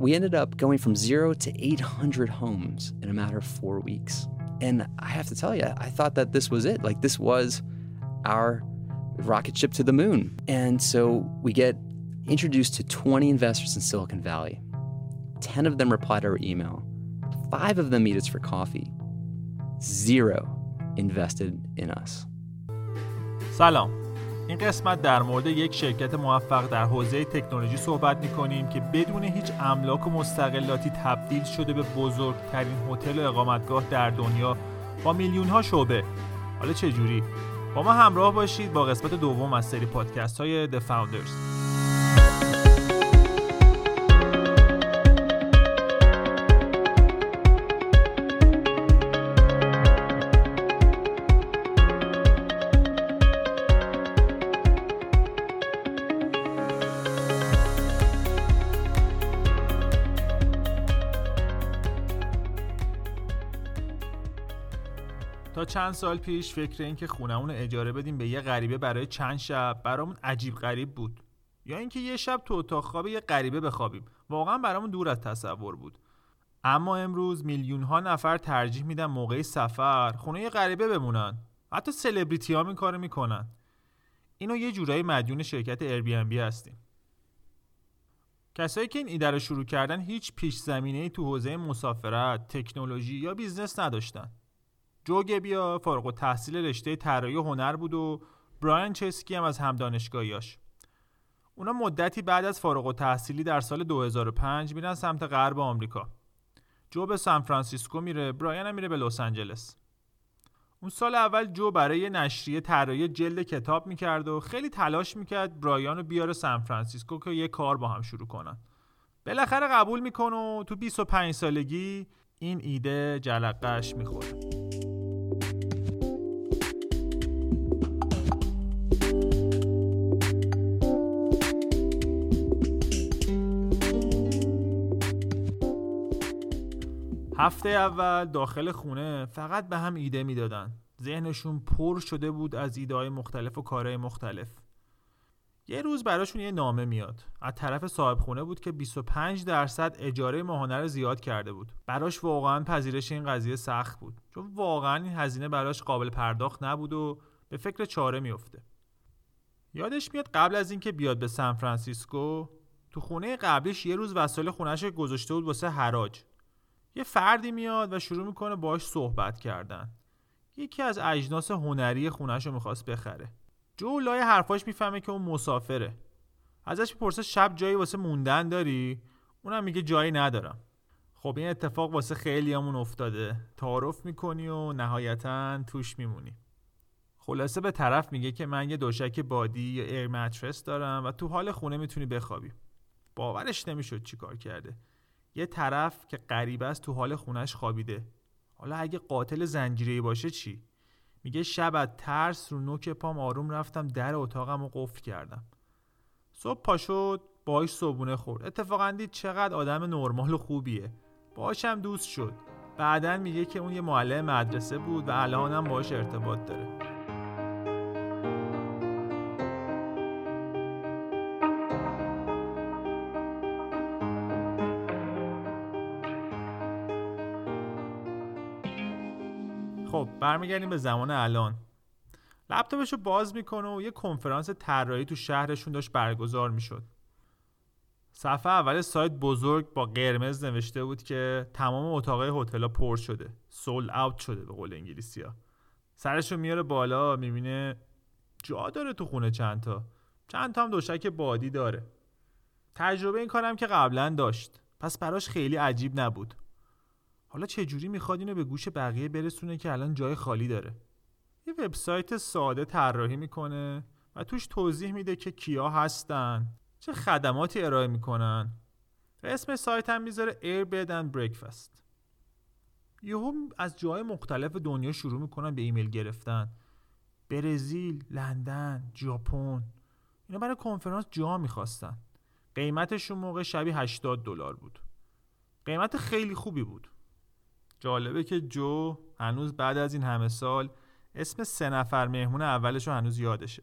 We ended up going from zero to 800 homes in a matter of four weeks. And I have to tell you, I thought that this was it. Like, this was our rocket ship to the moon. And so we get introduced to 20 investors in Silicon Valley. 10 of them reply to our email, five of them meet us for coffee. Zero invested in us. Salam. این قسمت در مورد یک شرکت موفق در حوزه تکنولوژی صحبت می کنیم که بدون هیچ املاک و مستقلاتی تبدیل شده به بزرگترین هتل و اقامتگاه در دنیا با میلیون ها شعبه. حالا چه جوری با ما همراه باشید با قسمت دوم از سری پادکست های The Founders. تا چند سال پیش فکر این که خونمون اجاره بدیم به یه غریبه برای چند شب برامون عجیب غریب بود. یا اینکه یه شب تو اتاق خواب یه غریبه بخوابیم. واقعا برامون دور از تصور بود. اما امروز میلیون ها نفر ترجیح میدن موقع سفر خونه یه غریبه بمونن. حتی سلبریتی ها این کارو می‌کنن. اینو یه جورایی مدیون شرکت بی هستیم. کسایی که این ایده رو شروع کردن هیچ پیش زمینه تو حوزه مسافرت، تکنولوژی یا بیزنس نداشتن. جو گبیا فارغ التحصیل رشته طراحی هنر بود و برایان چسکی هم از هم دانشگاهیاش اونا مدتی بعد از فارغ التحصیلی در سال 2005 میرن سمت غرب آمریکا. جو به سان فرانسیسکو میره برایان هم میره به لس آنجلس. اون سال اول جو برای نشریه طراحی جلد کتاب می‌کرد و خیلی تلاش می‌کرد برایان رو بیاره سان فرانسیسکو که یه کار با هم شروع کنن. بالاخره قبول می‌کنه و تو 25 سالگی این ایده جلقش می‌خوره. هفته اول داخل خونه فقط به هم ایده می‌دادن. ذهنشون پر شده بود از ایده های مختلف و کارهای مختلف. یه روز براشون یه نامه میاد. از طرف صاحب خونه بود که 25 درصد اجاره ماهانه رو زیاد کرده بود. براش واقعا پذیرش این قضیه سخت بود. چون واقعا این هزینه براش قابل پرداخت نبود و به فکر چاره میفته یادش میاد قبل از اینکه بیاد به سان فرانسیسکو تو خونه قبلیش یه روز وسایل خونهش گذاشته بود واسه حراج. یه فردی میاد و شروع می‌کنه باش صحبت کردن. یکی از اجناس هنری خونش رو می‌خواست بخره. جو لای حرفاش می‌فهمه که اون مسافره. ازش می‌پرسه شب جایی واسه موندن داری؟ اونم میگه جایی ندارم. خب این اتفاق واسه خیلی همون افتاده. تعارف می‌کنی و نهایتا توش میمونی. خلاصه به طرف میگه که من یه دوشک بادی یا ایر مترس دارم و تو حال خونه می‌تونی بخوابی. باورش نمی‌شد چیکار کرده. یه طرف که غریب است تو حال خونش خوابیده. حالا اگه قاتل زنجیره باشه چی؟ میگه شب از ترس رو نوک پام آروم رفتم در اتاقم رو قفل کردم. صبح پا شد باهاش صبونه خورد. اتفاقا دید چقدر آدم نرمال و خوبیه. باهاشم دوست شد. بعدا میگه که اون یه معلم مدرسه بود و الانم باهاش ارتباط داره. برمیگردیم به زمان الان. لپتاپش رو باز می‌کنه و یه کنفرانس طراحی تو شهرشون داشت برگزار می‌شد. صفحه اول سایت بزرگ با قرمز نوشته بود که تمام اتاقای هتل پر شده. سول اوت شده به قول انگلیسی ها سرش رو میاره بالا می‌بینه جا داره تو خونه چند تا. چند تا هم دوشک بادی داره. تجربه این کارم که قبلا داشت. پس براش خیلی عجیب نبود. حالا چه جوری می‌خواد اینو به گوش بقیه برسونه که الان جای خالی داره؟ یه وبسایت ساده طراحی می‌کنه و توش توضیح میده که کیا هستن چه خدماتی ارائه می‌کنن. و اسم سایت هم می‌ذاره Airbed and Breakfast. یهو از جای مختلف دنیا شروع می‌کنن به ایمیل گرفتن. برزیل، لندن، ژاپن. اینا برای کنفرانس جا می‌خواستن. قیمتشون موقع شبی 80 دلار بود. قیمت خیلی خوبی بود. جالبه که جو هنوز بعد از این همه سال اسم سه نفر مهمون اولش رو هنوز یادشه.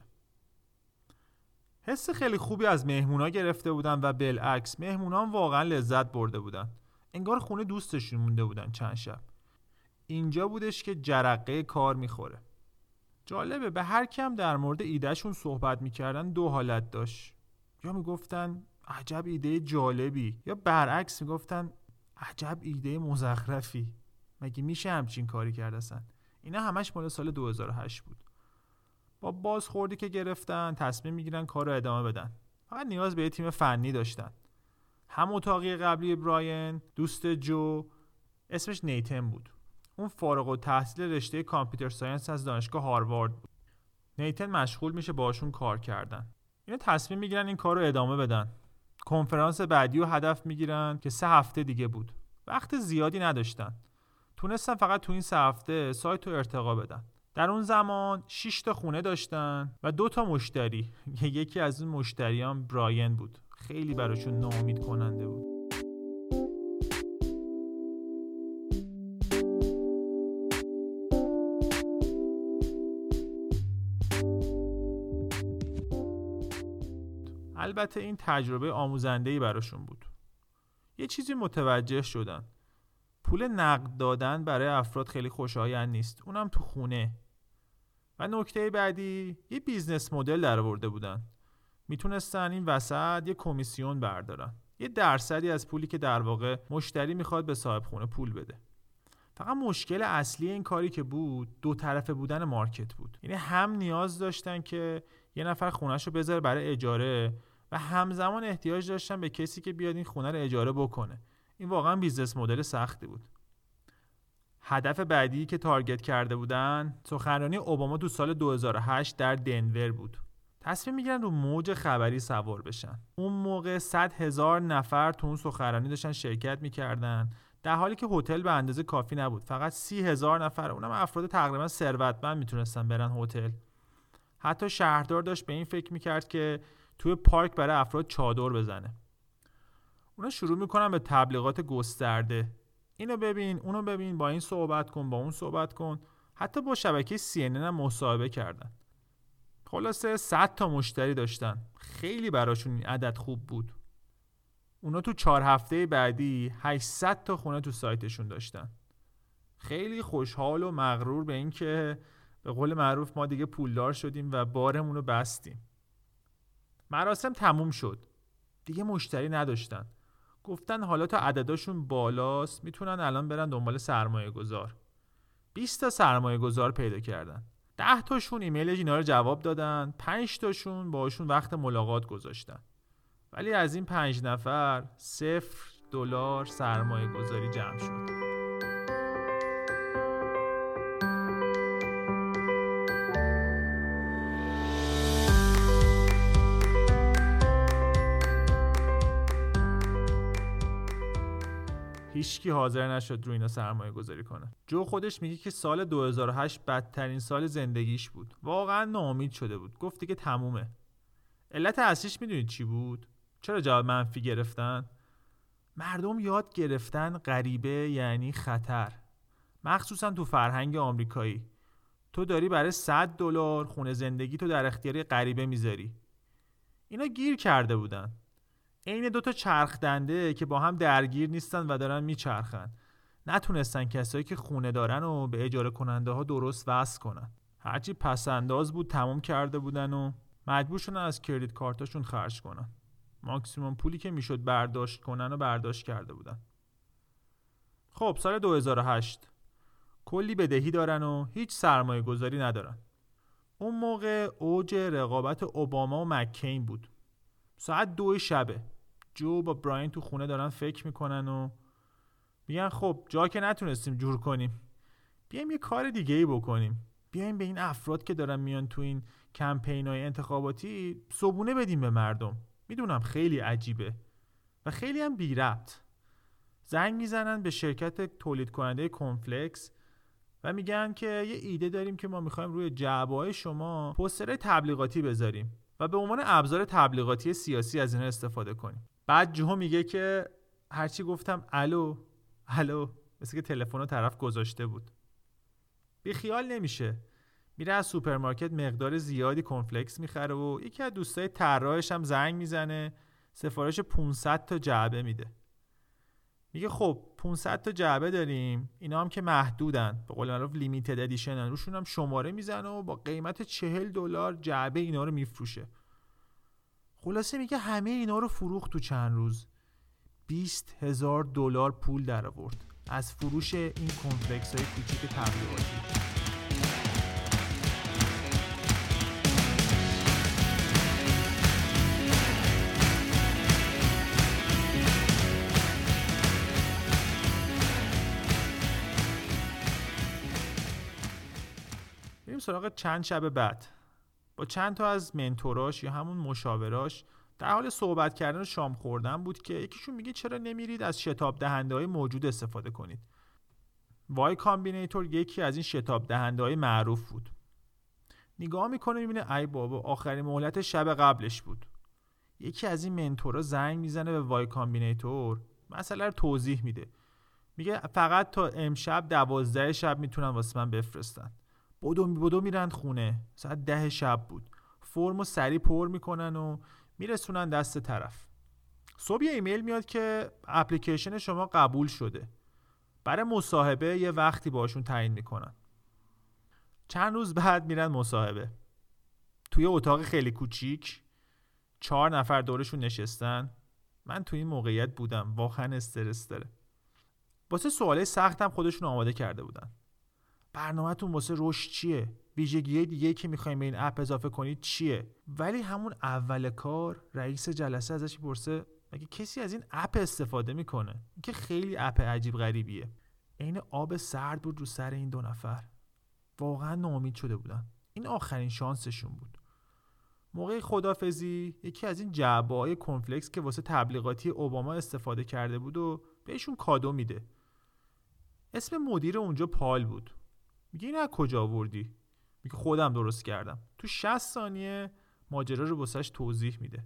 حس خیلی خوبی از مهمونا گرفته بودن و بالعکس مهمونا واقعا لذت برده بودن. انگار خونه دوستشون مونده بودن چند شب. اینجا بودش که جرقه کار می‌خوره. جالبه به هر کم در مورد ایدهشون صحبت می‌کردن دو حالت داشت. یا می‌گفتن عجب ایده جالبی یا برعکس می‌گفتن عجب ایده مزخرفی. مگه میشه همچین کاری کرده اصلا؟ اینا همش مال سال 2008 بود. با بازخوردی که گرفتن تصمیم می‌گیرن کار رو ادامه بدن. فقط نیاز به یه تیم فنی داشتن. هم اتاقی قبلی براین دوست جو اسمش نیتن بود. اون فارغ و تحصیل رشته کامپیوتر ساینس از دانشگاه هاروارد بود. نیتن مشغول میشه باشون کار کردن. اینا تصمیم می‌گیرن این کار رو ادامه بدن. کنفرانس بعدی رو هدف می‌گیرن که سه هفته دیگه بود. وقت زیادی نداشتن. تونستن فقط تو این سه هفته سایت رو ارتقا بدن. در اون زمان 6 تا خونه داشتن و دو تا مشتری. یکی از اون مشتریان براین بود. خیلی براشون ناامید کننده بود. البته این تجربه آموزنده براشون بود. یه چیزی متوجه شدن. پول نقد دادن برای افراد خیلی خوشایند نیست. اونم تو خونه. و نکته بعدی یه business model در آورده بودن. می‌تونستن این وسط یه کمیسیون بردارن. یه درصدی از پولی که در واقع مشتری می‌خواد به صاحب خونه پول بده. فقط مشکل اصلی این کاری که بود دو طرفه بودن market بود. یعنی هم نیاز داشتن که یه نفر خونش رو بذاره برای اجاره و همزمان احتیاج داشتن به کسی که بیاد این خونه رو اجاره بکنه. این واقعا business model سختی بود. هدف بعدی که target کرده بودن سخنرانی اوباما تو سال 2008 در دنور بود. تصمیم می‌گیرن رو موج خبری سوار بشن. اون موقع 100 هزار نفر تو اون سخنرانی داشتن شرکت می‌کردن. در حالی که هتل به اندازه کافی نبود. فقط سی هزار نفر اونم افراد تقریبا ثروتمند می‌تونستن برن هتل. حتی شهردار داشت به این فکر می‌کرد که توی پارک برای افراد چادر بزنه. اونا شروع می‌کنن به تبلیغات گسترده. اینو ببین اونو ببین با این صحبت کن با اون صحبت کن. حتی با شبکه CNN هم مصاحبه کردن. خلاصه 100 تا مشتری داشتن. خیلی براشون این عدد خوب بود. اونا تو چهار هفته بعدی 800 تا خونه تو سایتشون داشتن. خیلی خوشحال و مغرور به اینکه به قول معروف ما دیگه پولدار شدیم و بارمون رو بستیم. مراسم تموم شد. دیگه مشتری نداشتن. گفتن حالا تا عدداشون بالاست می‌تونن الان برن دنبال سرمایه گذار 20 تا سرمایه گذار پیدا کردن. 10 تاشون ایمیل اینا رو جواب دادن 5 تاشون باشون وقت ملاقات گذاشتن. ولی از این 5 نفر صفر دلار سرمایه گذاری جمع شد. هیچکی حاضر نشد رو اینا سرمایه گذاری کنه. جو خودش میگه که سال 2008 بدترین سال زندگیش بود. واقعا ناامید شده بود. گفت دیگه تمومه. علت اصلیش می‌دونید چی بود؟ چرا جواب منفی گرفتن؟ مردم یاد گرفتن غریبه یعنی خطر. مخصوصا تو فرهنگ آمریکایی. تو داری برای 100 دلار خونه زندگی تو در اختیار غریبه می‌ذاری. اینا گیر کرده بودن. عین دوتا چرخ دنده که با هم درگیر نیستن و دارن میچرخن. نتونستن کسایی که خونه دارن و به اجاره کننده ها درست وصل کنن. هرچی پسنداز بود تمام کرده بودن و مجبور شدن از کردیت کارتاشون خرج کنن. ماکسیموم پولی که می‌شد برداشت کنن و برداشت کرده بودن. خب سال 2008 کلی بدهی دارن و هیچ سرمایه گذاری ندارن. اون موقع اوج رقابت اوباما و مکین بود. ساعت دو شبه. جو با براین تو خونه دارن فکر می‌کنن و میگن خب جا که نتونستیم جور کنیم. بیایم یه کار دیگه ای بکنیم. بیایم به این افراد که دارن میان تو این کمپین های انتخاباتی صبونه بدیم به مردم. می‌دونم خیلی عجیبه و خیلی هم بی ربط زنگ می‌زنن به شرکت تولید کننده کنفلکس و میگن که یه ایده داریم که ما می‌خوایم روی جعبه شما پستر تبلیغاتی بذاریم و به عنوان ابزار تبلیغاتی سیاسی از اینا استفاده کنیم. بعد جوهو میگه که هرچی گفتم الو الو مثل که تلفن طرف گذاشته بود. بی خیال نمیشه. میره از سوپرمارکت مقدار زیادی کورن‌فلکس می‌خره و یکی از دوستای طراحش هم زنگ می‌زنه. سفارش 500 تا جعبه میده. میگه خب 500 تا جعبه داریم. اینا هم که محدودن. به قول معروف limited edition ن روشون هم شماره می‌زنه و با قیمت 40 دلار جعبه اینا رو میفروشه. خلاصه میگه همه اینا رو فروخت تو چند روز. 20 هزار دلار پول در آورد از فروش این کنفلکس های کوچیک تبلیغاتی. سراغ چند شب بعد. با چند تا از mentor اش یا همون مشاوراش در حال صحبت کردن و شام خوردن بود که یکیشون میگه چرا نمیرید از شتاب دهنده های موجود استفاده کنید. Y Combinator یکی از این شتاب دهنده های معروف بود. نگاه می‌کنه می‌بینه ای بابا آخرین مهلت شب قبلش بود. یکی از این mentor ا زنگ می‌زنه به Y Combinator مسئله رو توضیح میده. میگه فقط تا امشب دوازده شب می‌تونن واسه من بفرستن. بدو بدو میرن خونه. ساعت ده شب بود. فرم سری پر می‌کنن و میرسونن دست طرف. صبح یه ایمیل میاد که اپلیکیشن شما قبول شده. برای مصاحبه یه وقتی باشون تعیین می‌کنن. چند روز بعد میرن مصاحبه. توی اتاق خیلی کوچیک چهار نفر دورشون نشستن. من توی این موقعیت بودم. واقعا استرس داره. واسه سوالای سختم خودشون آماده کرده بودن. برنامهتون واسه رشد چیه؟ ویژگی دیگه که می‌خوایم به این اپ اضافه کنید چیه؟ ولی همون اول کار رئیس جلسه ازش پرسه مگه کسی از این اپ استفاده می‌کنه؟ که خیلی اپ عجیب غریبیه. عین آب سرد بود رو سر این دو نفر. واقعا ناامید شده بودن. این آخرین شانسشون بود. موقع خدافزی یکی از این جعبه های کنفلکس که واسه تبلیغاتی اوباما استفاده کرده بود و بهشون کادو میده. اسم مدیر اونجا پال بود. میگه این از کجا آوردی؟ میگه خودم درست کردم. تو 60 ثانیه ماجرا رو واسش توضیح میده.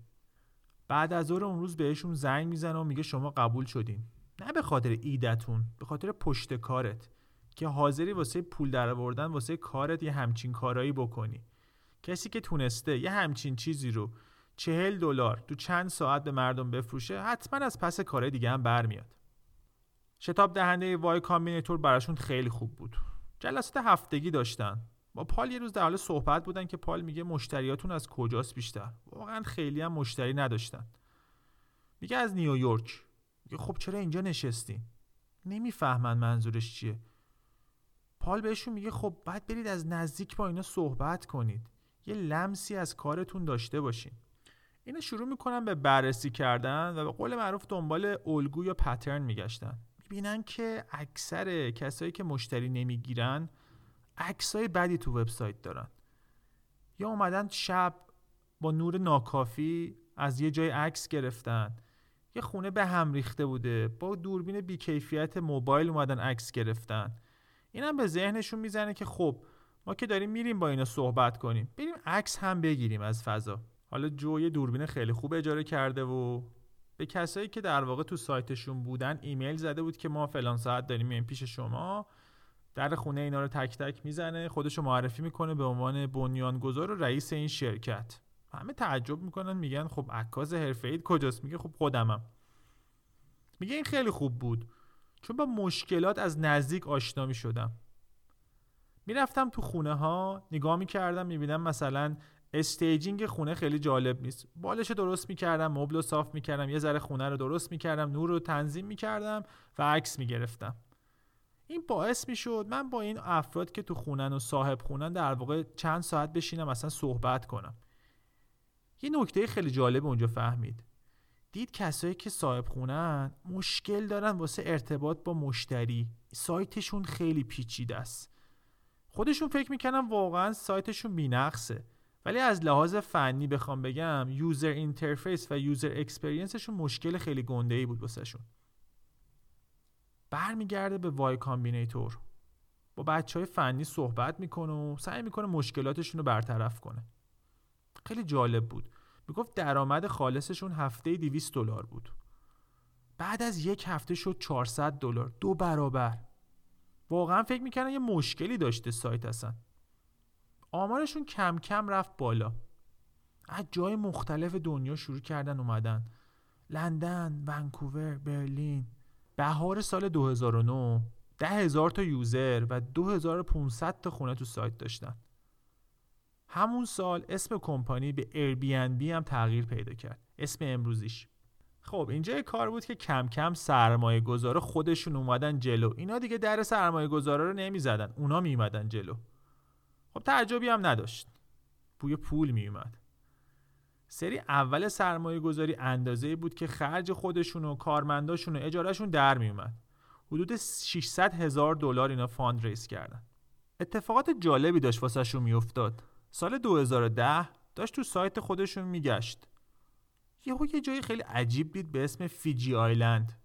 بعد از ظهر اون روز بهشون زنگ می‌زنه و میگه شما قبول شدین. نه به خاطر ایدتون به خاطر پشت کارت. که حاضری واسه پول در آوردن واسه کارت یه همچین کارایی بکنی. کسی که تونسته یه همچین چیزی رو چهل دلار تو چند ساعت به مردم بفروشه حتما از پس کار دیگه هم برمیاد. شتاب دهنده Y Combinator براشون خیلی خوب بود. جلسات هفتگی داشتن. با پال یه روز در حال صحبت بودن که پال میگه مشتریاتون از کجاست بیشتر. واقعا خیلی هم مشتری نداشتن. میگه از نیویورک. میگه خب چرا اینجا نشستین؟ نمی‌فهمن منظورش چیه. پال بهشون میگه خب بعد برید از نزدیک با اینا صحبت کنید. یه لمسی از کارتون داشته باشین. اینا شروع می‌کنن به بررسی کردن و به قول معروف دنبال الگو یا پترن میگشتن. می‌بینن که اکثر کسایی که مشتری نمی‌گیرن عکسای بدی تو وبسایت دارن. یا اومدن شب با نور ناکافی از یه جای عکس گرفتن. یه خونه به هم ریخته بوده. با دوربین بیکیفیت موبایل اومدن عکس گرفتن. اینم به ذهنشون می‌زنه که خب ما که داریم میریم با اینا صحبت کنیم. بریم عکس هم بگیریم از فضا. حالا جو یه دوربین خیلی خوب اجاره کرده و به کسایی که در واقع تو سایتشون بودن ایمیل زده بود که ما فلان ساعت داریم میایم پیش شما. در خونه اینا رو تک تک می‌زنه خودش رو معرفی می‌کنه به عنوان بنیانگذار و رئیس این شرکت. همه تعجب می‌کنن میگن خب عکاس حرفه‌ای کجاست؟ میگه خب خودمم. میگه این خیلی خوب بود. چون با مشکلات از نزدیک آشنا می‌شدم. می‌رفتم تو خونه ها نگاه می‌کردم می‌بینم مثلا staging خونه خیلی جالب نیست. بالش درست می‌کردم مبل رو صاف می‌کردم یه ذره خونه رو درست می‌کردم نور رو تنظیم می‌کردم و عکس می‌گرفتم. این باعث می‌شد من با این افراد که تو خونن و صاحب خونن در واقع چند ساعت بشینم اصلا صحبت کنم. یه نکته خیلی جالب اونجا فهمید. دید کسایی که صاحب خونن مشکل دارن واسه ارتباط با مشتری. سایتشون خیلی پیچیده است. خودشون فکر می‌کنن واقعا سایتشون بینقصه. ولی از لحاظ فنی بخوام بگم user interface و user experience شون مشکل خیلی گنده ای بود واسهشون. برمیگرده به Y Combinator با بچه های فنی صحبت می‌کنه و سعی می‌کنه مشکلاتشون رو برطرف کنه. خیلی جالب بود. می‌گفت درآمد خالصشون هفته 200 دلار بود. بعد از یک هفته شد 400 دلار. دو برابر. واقعا فکر می‌کنن یه مشکلی داشته سایت اصلا. آمارشون کم کم رفت بالا. از جای مختلف دنیا شروع کردن اومدن. لندن، ونکوور، برلین. بهار سال 2009 ده هزار تا یوزر و 2500 تا خونه تو سایت داشتن. همون سال اسم کمپانی به Airbnb هم تغییر پیدا کرد. اسم امروزیش. خب اینجا کار بود که کم کم سرمایه گذارا خودشون اومدن جلو. اینا دیگه در سرمایه گذارا رو نمی‌زدن. اونا میومدن جلو. خب تعجبی هم نداشت. بوی پول میومد سری اول سرمایه گذاری اندازه بود که خرج خودشون و کارمنداشون و اجارهشون در میومد حدود 600 هزار دلار اینا fundraise کردن. اتفاقات جالبی داشت واسهشون میافتاد. سال 2010 داشت تو سایت خودشون میگشت. یهو یه جایی خیلی عجیب دید به اسم فیجی آیلند.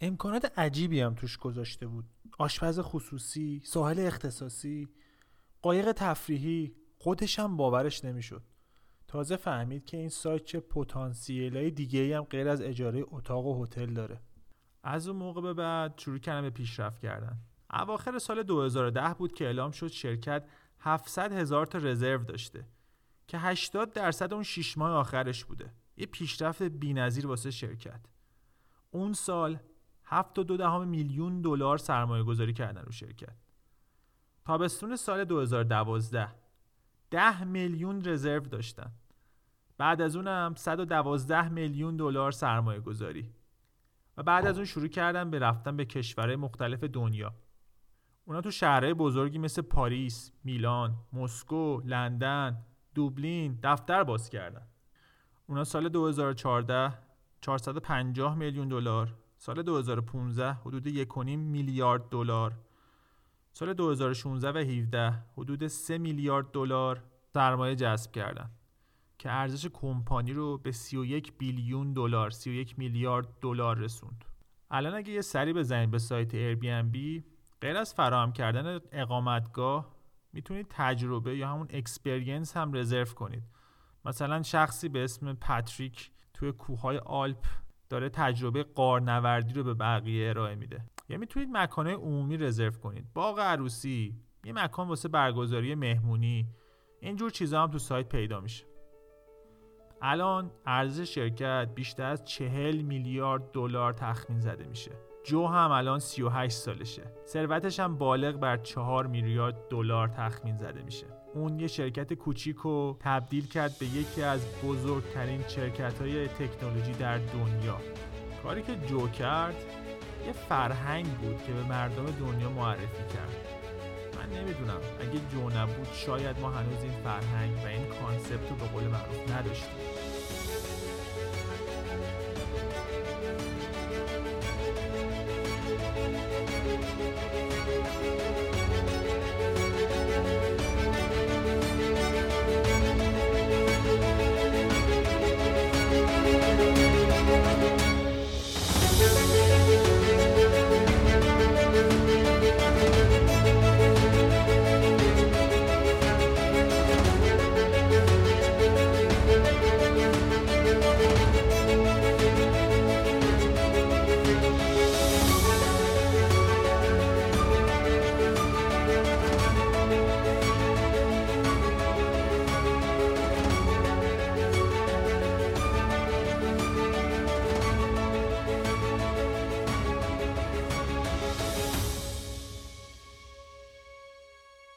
امکانات عجیبی هم توش گذاشته بود. آشپز خصوصی ساحل اختصاصی. قایق تفریحی خودش هم باورش نمی‌شد. تازه فهمید که این سایت چه پتانسیلای دیگه هم غیر از اجاره اتاق و هتل داره. از اون موقع به بعد شروع کردن به پیشرفت کردن. اواخر سال 2010 بود که اعلام شد شرکت 700 هزار تا رزرو داشته که 80 درصد اون 6 ماه آخرش بوده. یه پیشرفت بی‌نظیر واسه شرکت. اون سال 7.2 میلیون دلار سرمایه گذاری کردن رو شرکت. تابستون سال 2012 10 میلیون رزرو داشتن. بعد از اونم 112 میلیون دلار سرمایه گذاری و بعد از اون شروع کردن به رفتن به کشورهای مختلف دنیا. اونا تو شهرهای بزرگی مثل پاریس، میلان، مسکو، لندن، دوبلین دفتر باز کردن. اونا سال 2014 450 میلیون دلار سال 2015 حدود 1.5 میلیارد دلار سال 2016 و 17 حدود 3 میلیارد دلار سرمایه جذب کردن که ارزش کمپانی رو به 31 billion دلار 31 میلیارد دلار رسوند. الان اگه یه سری بزنید به سایت Airbnb غیر از فراهم کردن اقامتگاه می‌تونید تجربه یا همون experience هم رزرو کنید. مثلا شخصی به اسم پاتریک توی کوههای آلپ داره تجربه غارنوردی رو به بقیه ارائه میده. یا می‌تونید مکانهای عمومی رزرو کنید. باغ عروسی یه مکان واسه برگزاری مهمونی اینجور چیزا هم تو سایت پیدا میشه. الان ارزش شرکت بیشتر از چهل میلیارد دلار تخمین زده میشه. جو هم الان 38 سالشه. ثروتش هم بالغ بر 4 میلیارد دلار تخمین زده میشه. اون یه شرکت کوچیک رو تبدیل کرد به یکی از بزرگترین شرکت های تکنولوژی در دنیا. کاری که جو کرد یه فرهنگ بود که به مردم دنیا معرفی کرد. من نمی‌دونم. اگه جو نبود شاید ما هنوز این فرهنگ و این کانسپت رو به قول معروف نداشتیم.